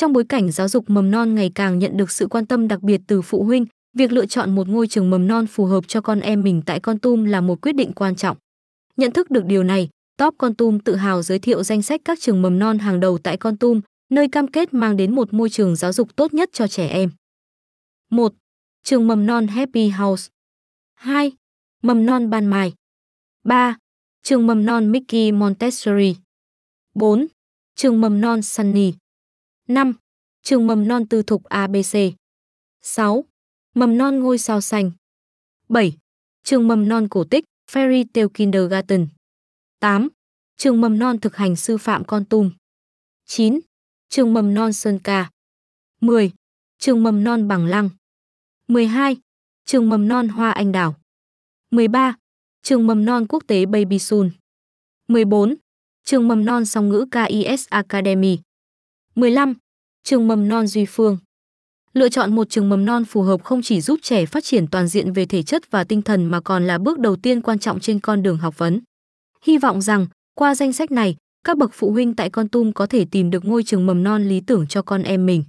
Trong bối cảnh giáo dục mầm non ngày càng nhận được sự quan tâm đặc biệt từ phụ huynh, việc lựa chọn một ngôi trường mầm non phù hợp cho con em mình tại Con Tum là một quyết định quan trọng. Nhận thức được điều này, Top Con Tum tự hào giới thiệu danh sách các trường mầm non hàng đầu tại Con Tum, nơi cam kết mang đến một môi trường giáo dục tốt nhất cho trẻ em. 1. Trường mầm non Happy House 2. Mầm non Ban Mai 3. Trường mầm non Mickey Montessori 4. Trường mầm non Sunny 5. Trường mầm non tư thục ABC 6. Mầm non ngôi sao xanh 7. Trường mầm non cổ tích Fairy Tale Kindergarten 8. Trường mầm non thực hành sư phạm Con Tum 9. Trường mầm non Sơn Ca 10. Trường mầm non Bằng Lăng 12. Trường mầm non Hoa Anh Đào 13. Trường mầm non quốc tế Baby Sun 14. Trường mầm non song ngữ KIS Academy 15. Trường mầm non Duy Phương Lựa chọn một trường mầm non phù hợp không chỉ giúp trẻ phát triển toàn diện về thể chất và tinh thần mà còn là bước đầu tiên quan trọng trên con đường học vấn. Hy vọng rằng, qua danh sách này, các bậc phụ huynh tại Con Tum có thể tìm được ngôi trường mầm non lý tưởng cho con em mình.